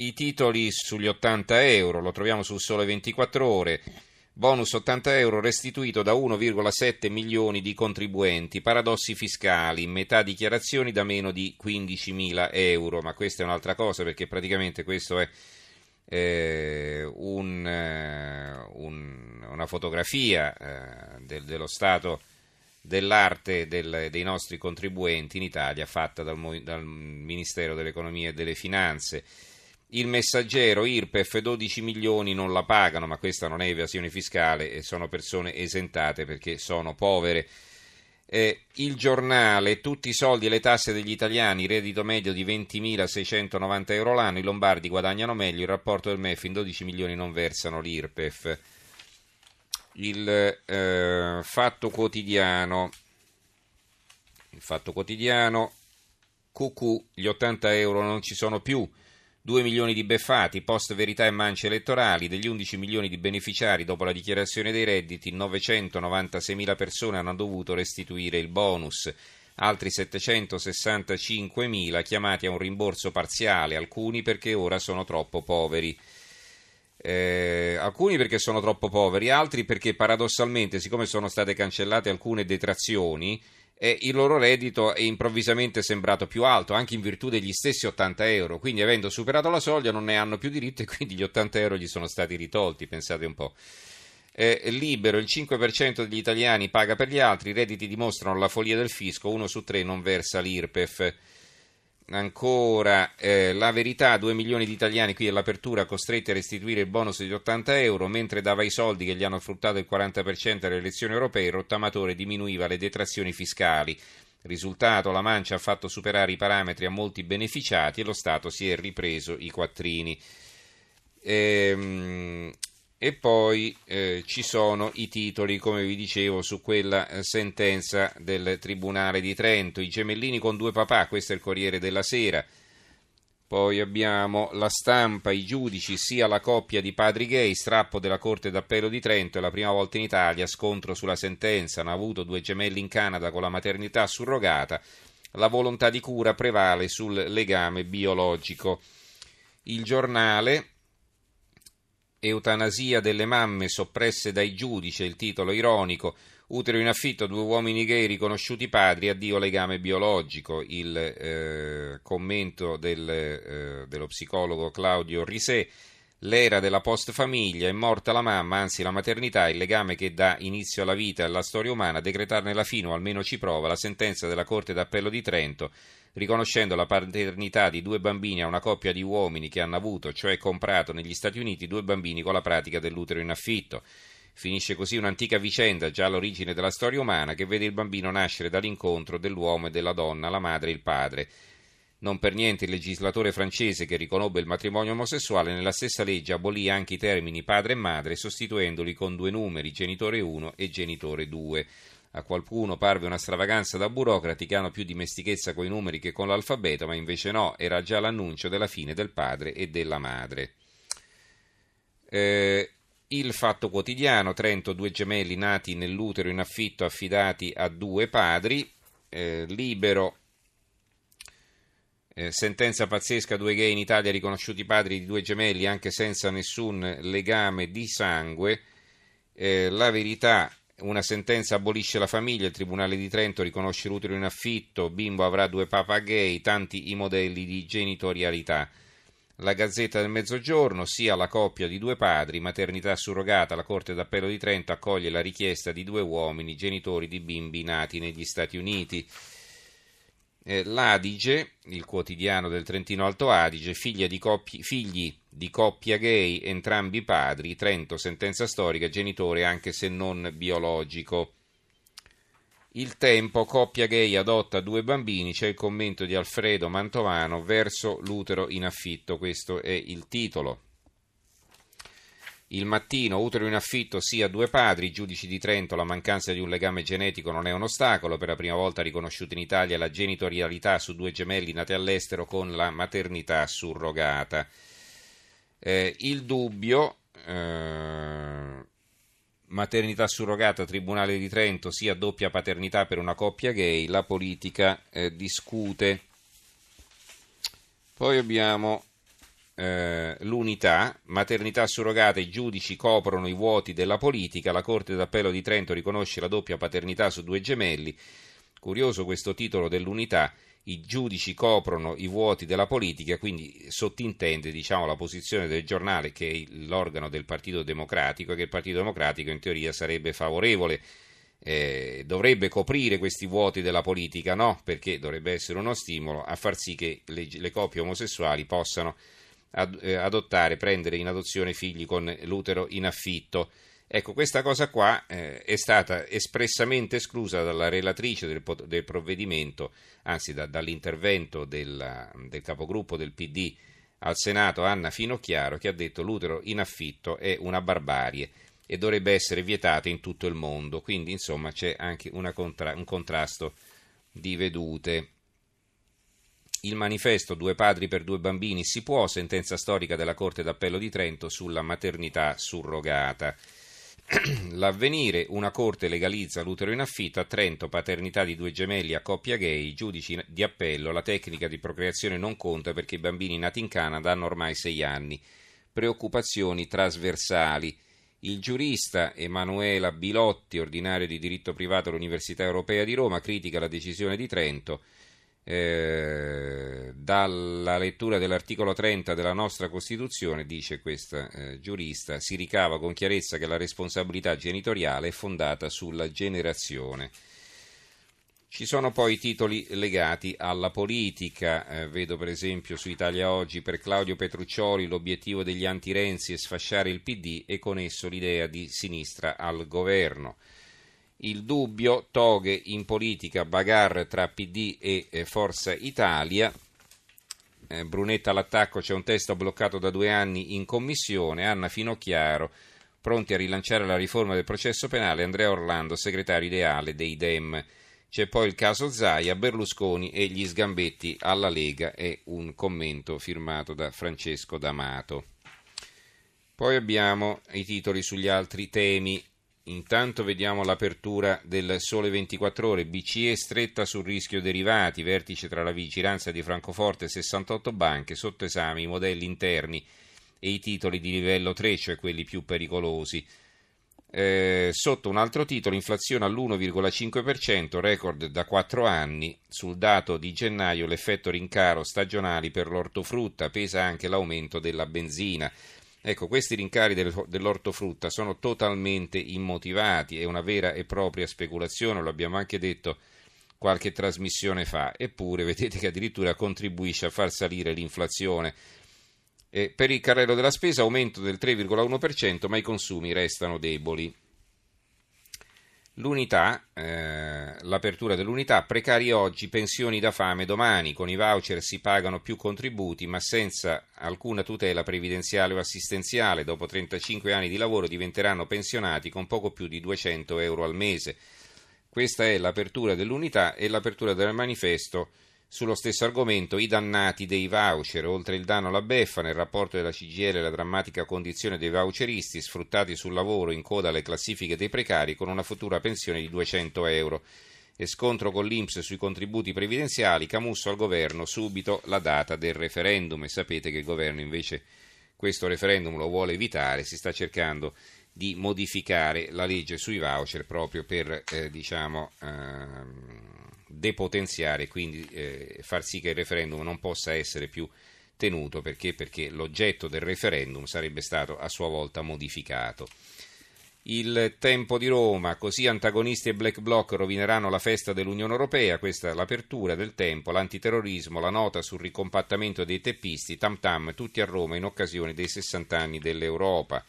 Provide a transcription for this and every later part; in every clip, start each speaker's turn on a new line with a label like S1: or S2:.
S1: i titoli sugli 80 euro, lo troviamo sul sole 24 ore. Bonus 80 euro restituito da 1,7 milioni di contribuenti. Paradossi fiscali, metà dichiarazioni da meno di 15.000 euro. Ma questa è un'altra cosa perché praticamente questo è eh, un, eh, un, una fotografia eh, del, dello stato dell'arte del, dei nostri contribuenti in Italia fatta dal, dal Ministero dell'Economia e delle Finanze. Il messaggero IRPEF 12 milioni non la pagano, ma questa non è evasione fiscale e sono persone esentate perché sono povere. Eh, il giornale, tutti i soldi e le tasse degli italiani, reddito medio di 20.690 euro l'anno, i lombardi guadagnano meglio, il rapporto del MEF in 12 milioni non versano l'IRPEF. Il eh, fatto quotidiano, il fatto quotidiano, QQ, gli 80 euro non ci sono più. 2 milioni di beffati, post verità e mance elettorali, degli 11 milioni di beneficiari dopo la dichiarazione dei redditi, 996 mila persone hanno dovuto restituire il bonus, altri 765 mila chiamati a un rimborso parziale, alcuni perché ora sono troppo poveri. Eh, alcuni perché sono troppo poveri, altri perché paradossalmente, siccome sono state cancellate alcune detrazioni, eh, il loro reddito è improvvisamente sembrato più alto, anche in virtù degli stessi 80 euro. Quindi, avendo superato la soglia, non ne hanno più diritto e quindi gli 80 euro gli sono stati ritolti. Pensate un po'. Eh, libero, il 5% degli italiani paga per gli altri, i redditi dimostrano la follia del fisco, uno su tre non versa l'IRPEF ancora eh, la verità, 2 milioni di italiani qui all'apertura costretti a restituire il bonus di 80 euro, mentre dava i soldi che gli hanno fruttato il 40% alle elezioni europee, il rottamatore diminuiva le detrazioni fiscali. Risultato, la Mancia ha fatto superare i parametri a molti beneficiati e lo Stato si è ripreso i quattrini. Ehm, e poi eh, ci sono i titoli, come vi dicevo, su quella eh, sentenza del Tribunale di Trento, i gemellini con due papà, questo è il Corriere della Sera. Poi abbiamo la stampa, i giudici, sia la coppia di padri gay, strappo della Corte d'Appello di Trento, è la prima volta in Italia, scontro sulla sentenza, hanno avuto due gemelli in Canada con la maternità surrogata, la volontà di cura prevale sul legame biologico. Il giornale, Eutanasia delle mamme soppresse dai giudici, il titolo ironico. Utero in affitto, due uomini gay riconosciuti padri, addio legame biologico. Il eh, commento del, eh, dello psicologo Claudio Risè. L'era della post famiglia, è morta la mamma, anzi la maternità, il legame che dà inizio alla vita e alla storia umana, decretarne la fine o almeno ci prova la sentenza della Corte d'Appello di Trento riconoscendo la paternità di due bambini a una coppia di uomini che hanno avuto, cioè comprato negli Stati Uniti, due bambini con la pratica dell'utero in affitto. Finisce così un'antica vicenda, già all'origine della storia umana, che vede il bambino nascere dall'incontro dell'uomo e della donna, la madre e il padre. Non per niente il legislatore francese che riconobbe il matrimonio omosessuale nella stessa legge abolì anche i termini padre e madre, sostituendoli con due numeri, genitore 1 e genitore 2. A qualcuno parve una stravaganza da burocrati che hanno più dimestichezza i numeri che con l'alfabeto, ma invece no, era già l'annuncio della fine del padre e della madre. Eh, il fatto quotidiano, Trento, due gemelli nati nell'utero in affitto affidati a due padri, eh, libero, eh, sentenza pazzesca, due gay in Italia riconosciuti padri di due gemelli anche senza nessun legame di sangue, eh, la verità, una sentenza abolisce la famiglia, il Tribunale di Trento riconosce l'utero in affitto, bimbo avrà due papà gay, tanti i modelli di genitorialità. La Gazzetta del Mezzogiorno, sia la coppia di due padri, maternità surrogata, la Corte d'Appello di Trento accoglie la richiesta di due uomini, genitori di bimbi nati negli Stati Uniti. Eh, L'Adige, il quotidiano del Trentino Alto Adige, di coppi, figli di coppia gay, entrambi padri, Trento, sentenza storica, genitore anche se non biologico. Il tempo, coppia gay adotta due bambini, c'è il commento di Alfredo Mantovano verso l'utero in affitto, questo è il titolo. Il mattino, utero in affitto sia due padri, giudici di Trento, la mancanza di un legame genetico non è un ostacolo, per la prima volta riconosciuta in Italia la genitorialità su due gemelli nati all'estero con la maternità surrogata. Eh, il dubbio, eh, maternità surrogata, Tribunale di Trento, sia doppia paternità per una coppia gay, la politica eh, discute. Poi abbiamo eh, l'unità, maternità surrogata, i giudici coprono i vuoti della politica, la Corte d'Appello di Trento riconosce la doppia paternità su due gemelli. Curioso questo titolo dell'unità, i giudici coprono i vuoti della politica, quindi sottintende diciamo, la posizione del giornale che è l'organo del Partito Democratico, che il Partito Democratico in teoria sarebbe favorevole eh, dovrebbe coprire questi vuoti della politica, no? Perché dovrebbe essere uno stimolo a far sì che le, le coppie omosessuali possano adottare, prendere in adozione figli con l'utero in affitto. Ecco, questa cosa qua eh, è stata espressamente esclusa dalla relatrice del, del provvedimento, anzi da, dall'intervento del, del capogruppo del PD al Senato, Anna Finocchiaro, che ha detto l'utero in affitto è una barbarie e dovrebbe essere vietata in tutto il mondo. Quindi, insomma, c'è anche contra- un contrasto di vedute. Il manifesto Due padri per due bambini si può, sentenza storica della Corte d'Appello di Trento sulla maternità surrogata. L'avvenire, una corte legalizza l'utero in affitto, a Trento paternità di due gemelli a coppia gay, giudici di appello, la tecnica di procreazione non conta perché i bambini nati in Canada hanno ormai sei anni. Preoccupazioni trasversali. Il giurista Emanuela Bilotti, ordinario di diritto privato all'Università Europea di Roma, critica la decisione di Trento. Eh, dalla lettura dell'articolo 30 della nostra Costituzione, dice questa eh, giurista, si ricava con chiarezza che la responsabilità genitoriale è fondata sulla generazione. Ci sono poi titoli legati alla politica, eh, vedo per esempio su Italia Oggi per Claudio Petruccioli l'obiettivo degli anti-Renzi è sfasciare il PD e con esso l'idea di sinistra al governo. Il dubbio, toghe in politica, bagar tra PD e eh, Forza Italia. Eh, Brunetta all'attacco, c'è un testo bloccato da due anni in commissione, Anna Finocchiaro, pronti a rilanciare la riforma del processo penale, Andrea Orlando, segretario ideale dei Dem. C'è poi il caso Zaia, Berlusconi e gli sgambetti alla Lega è un commento firmato da Francesco D'Amato. Poi abbiamo i titoli sugli altri temi. Intanto vediamo l'apertura del Sole 24 Ore, BCE stretta sul rischio derivati, vertice tra la vigilanza di Francoforte e 68 banche, sotto esame i modelli interni e i titoli di livello 3, cioè quelli più pericolosi. Eh, sotto un altro titolo, inflazione all'1,5%, record da 4 anni. Sul dato di gennaio l'effetto rincaro stagionali per l'ortofrutta pesa anche l'aumento della benzina. Ecco, questi rincari del, dell'ortofrutta sono totalmente immotivati, è una vera e propria speculazione, lo abbiamo anche detto qualche trasmissione fa, eppure vedete che addirittura contribuisce a far salire l'inflazione. Eh, per il carrello della spesa aumento del 3,1%, ma i consumi restano deboli. L'unità, eh, l'apertura dell'unità, precari oggi, pensioni da fame domani, con i voucher si pagano più contributi ma senza alcuna tutela previdenziale o assistenziale, dopo 35 anni di lavoro diventeranno pensionati con poco più di 200 euro al mese. Questa è l'apertura dell'unità e l'apertura del manifesto sullo stesso argomento, i dannati dei voucher, oltre il danno alla beffa, nel rapporto della CGL la drammatica condizione dei voucheristi sfruttati sul lavoro in coda alle classifiche dei precari con una futura pensione di 200 euro. E scontro con l'Inps sui contributi previdenziali, Camusso al governo subito la data del referendum e sapete che il governo invece questo referendum lo vuole evitare, si sta cercando di modificare la legge sui voucher proprio per eh, diciamo, ehm, depotenziare, quindi eh, far sì che il referendum non possa essere più tenuto perché? perché l'oggetto del referendum sarebbe stato a sua volta modificato. Il tempo di Roma, così antagonisti e black bloc rovineranno la festa dell'Unione Europea, questa è l'apertura del tempo, l'antiterrorismo, la nota sul ricompattamento dei teppisti, tam tam, tutti a Roma in occasione dei 60 anni dell'Europa.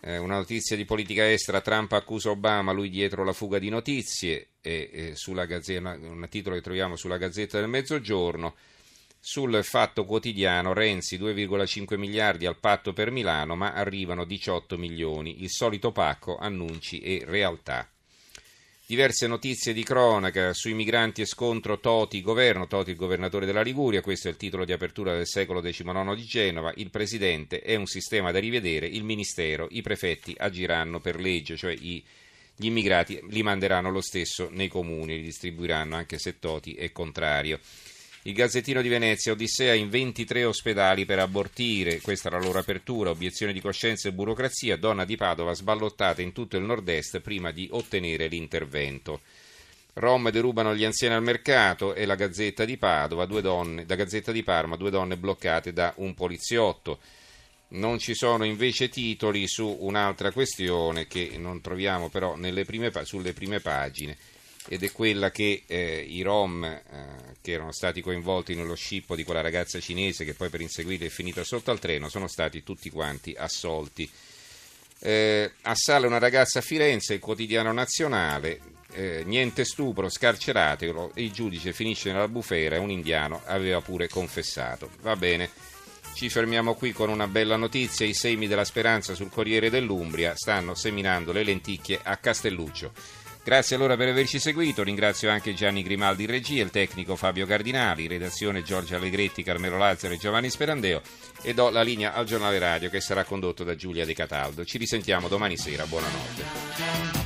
S1: Eh, una notizia di politica estera, Trump accusa Obama, lui dietro la fuga di notizie, e, e sulla gazzetta, un titolo che troviamo sulla Gazzetta del Mezzogiorno. Sul fatto quotidiano, Renzi 2,5 miliardi al patto per Milano, ma arrivano 18 milioni, il solito pacco, annunci e realtà. Diverse notizie di cronaca sui migranti e scontro Toti governo, Toti il governatore della Liguria, questo è il titolo di apertura del secolo XIX di Genova, il presidente è un sistema da rivedere, il ministero, i prefetti agiranno per legge, cioè i, gli immigrati li manderanno lo stesso nei comuni, li distribuiranno anche se Toti è contrario. Il Gazzettino di Venezia, Odissea in 23 ospedali per abortire, questa è la loro apertura, obiezione di coscienza e burocrazia, donna di Padova sballottata in tutto il nord-est prima di ottenere l'intervento. Rom derubano gli anziani al mercato e la Gazzetta di Padova, due donne, la Gazzetta di Parma, due donne bloccate da un poliziotto. Non ci sono invece titoli su un'altra questione che non troviamo però prime, sulle prime pagine ed è quella che eh, i Rom eh, che erano stati coinvolti nello scippo di quella ragazza cinese che poi per inseguire è finita sotto al treno sono stati tutti quanti assolti. Eh, assale una ragazza a Firenze, il quotidiano nazionale, eh, niente stupro, scarceratelo, il giudice finisce nella bufera e un indiano aveva pure confessato. Va bene. Ci fermiamo qui con una bella notizia. I semi della speranza sul Corriere dell'Umbria stanno seminando le lenticchie a Castelluccio. Grazie allora per averci seguito, ringrazio anche Gianni Grimaldi in regia, il tecnico Fabio Cardinali, redazione Giorgio Allegretti, Carmelo Lazzaro e Giovanni Sperandeo e do la linea al giornale radio che sarà condotto da Giulia De Cataldo. Ci risentiamo domani sera, buonanotte.